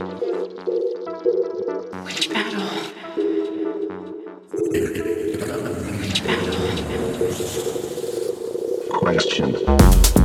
Which battle? Which battle? Question.